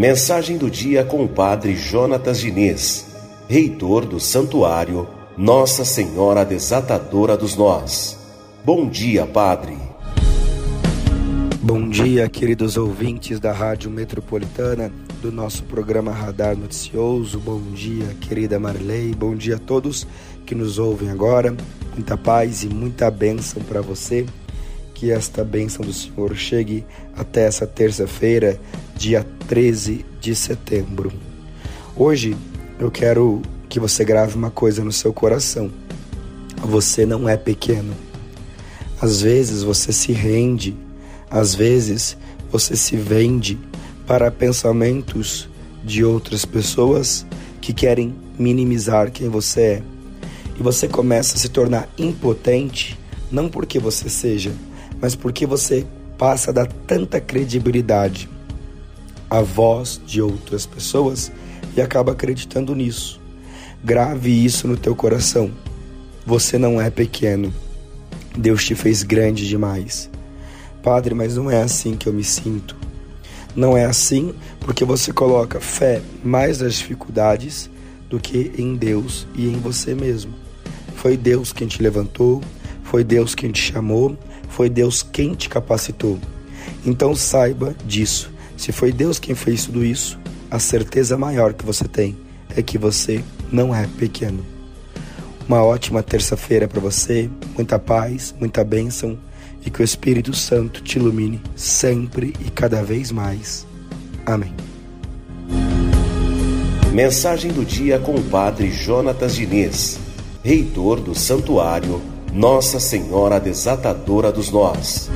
Mensagem do dia com o Padre Jonatas Diniz, reitor do Santuário Nossa Senhora Desatadora dos Nós. Bom dia, Padre. Bom dia, queridos ouvintes da Rádio Metropolitana, do nosso programa Radar Noticioso. Bom dia, querida Marilei. Bom dia a todos que nos ouvem agora. Muita paz e muita bênção para você. Que esta bênção do Senhor chegue até essa terça-feira, dia 13 de setembro. Hoje eu quero que você grave uma coisa no seu coração. Você não é pequeno. Às vezes você se rende às vezes, você se vende para pensamentos de outras pessoas que querem minimizar quem você é. E você começa a se tornar impotente, não porque você seja, mas porque você passa a dar tanta credibilidade à voz de outras pessoas e acaba acreditando nisso. Grave isso no teu coração. Você não é pequeno. Deus te fez grande demais. Padre, mas não é assim que eu me sinto. Não é assim porque você coloca fé mais nas dificuldades do que em Deus e em você mesmo. Foi Deus quem te levantou, foi Deus quem te chamou, foi Deus quem te capacitou. Então saiba disso. Se foi Deus quem fez tudo isso, a certeza maior que você tem é que você não é pequeno. Uma ótima terça-feira para você, muita paz, muita bênção e que o Espírito Santo te ilumine sempre e cada vez mais. Amém. Mensagem do dia com o Padre Jonatas Diniz, reitor do Santuário Nossa Senhora Desatadora dos Nós.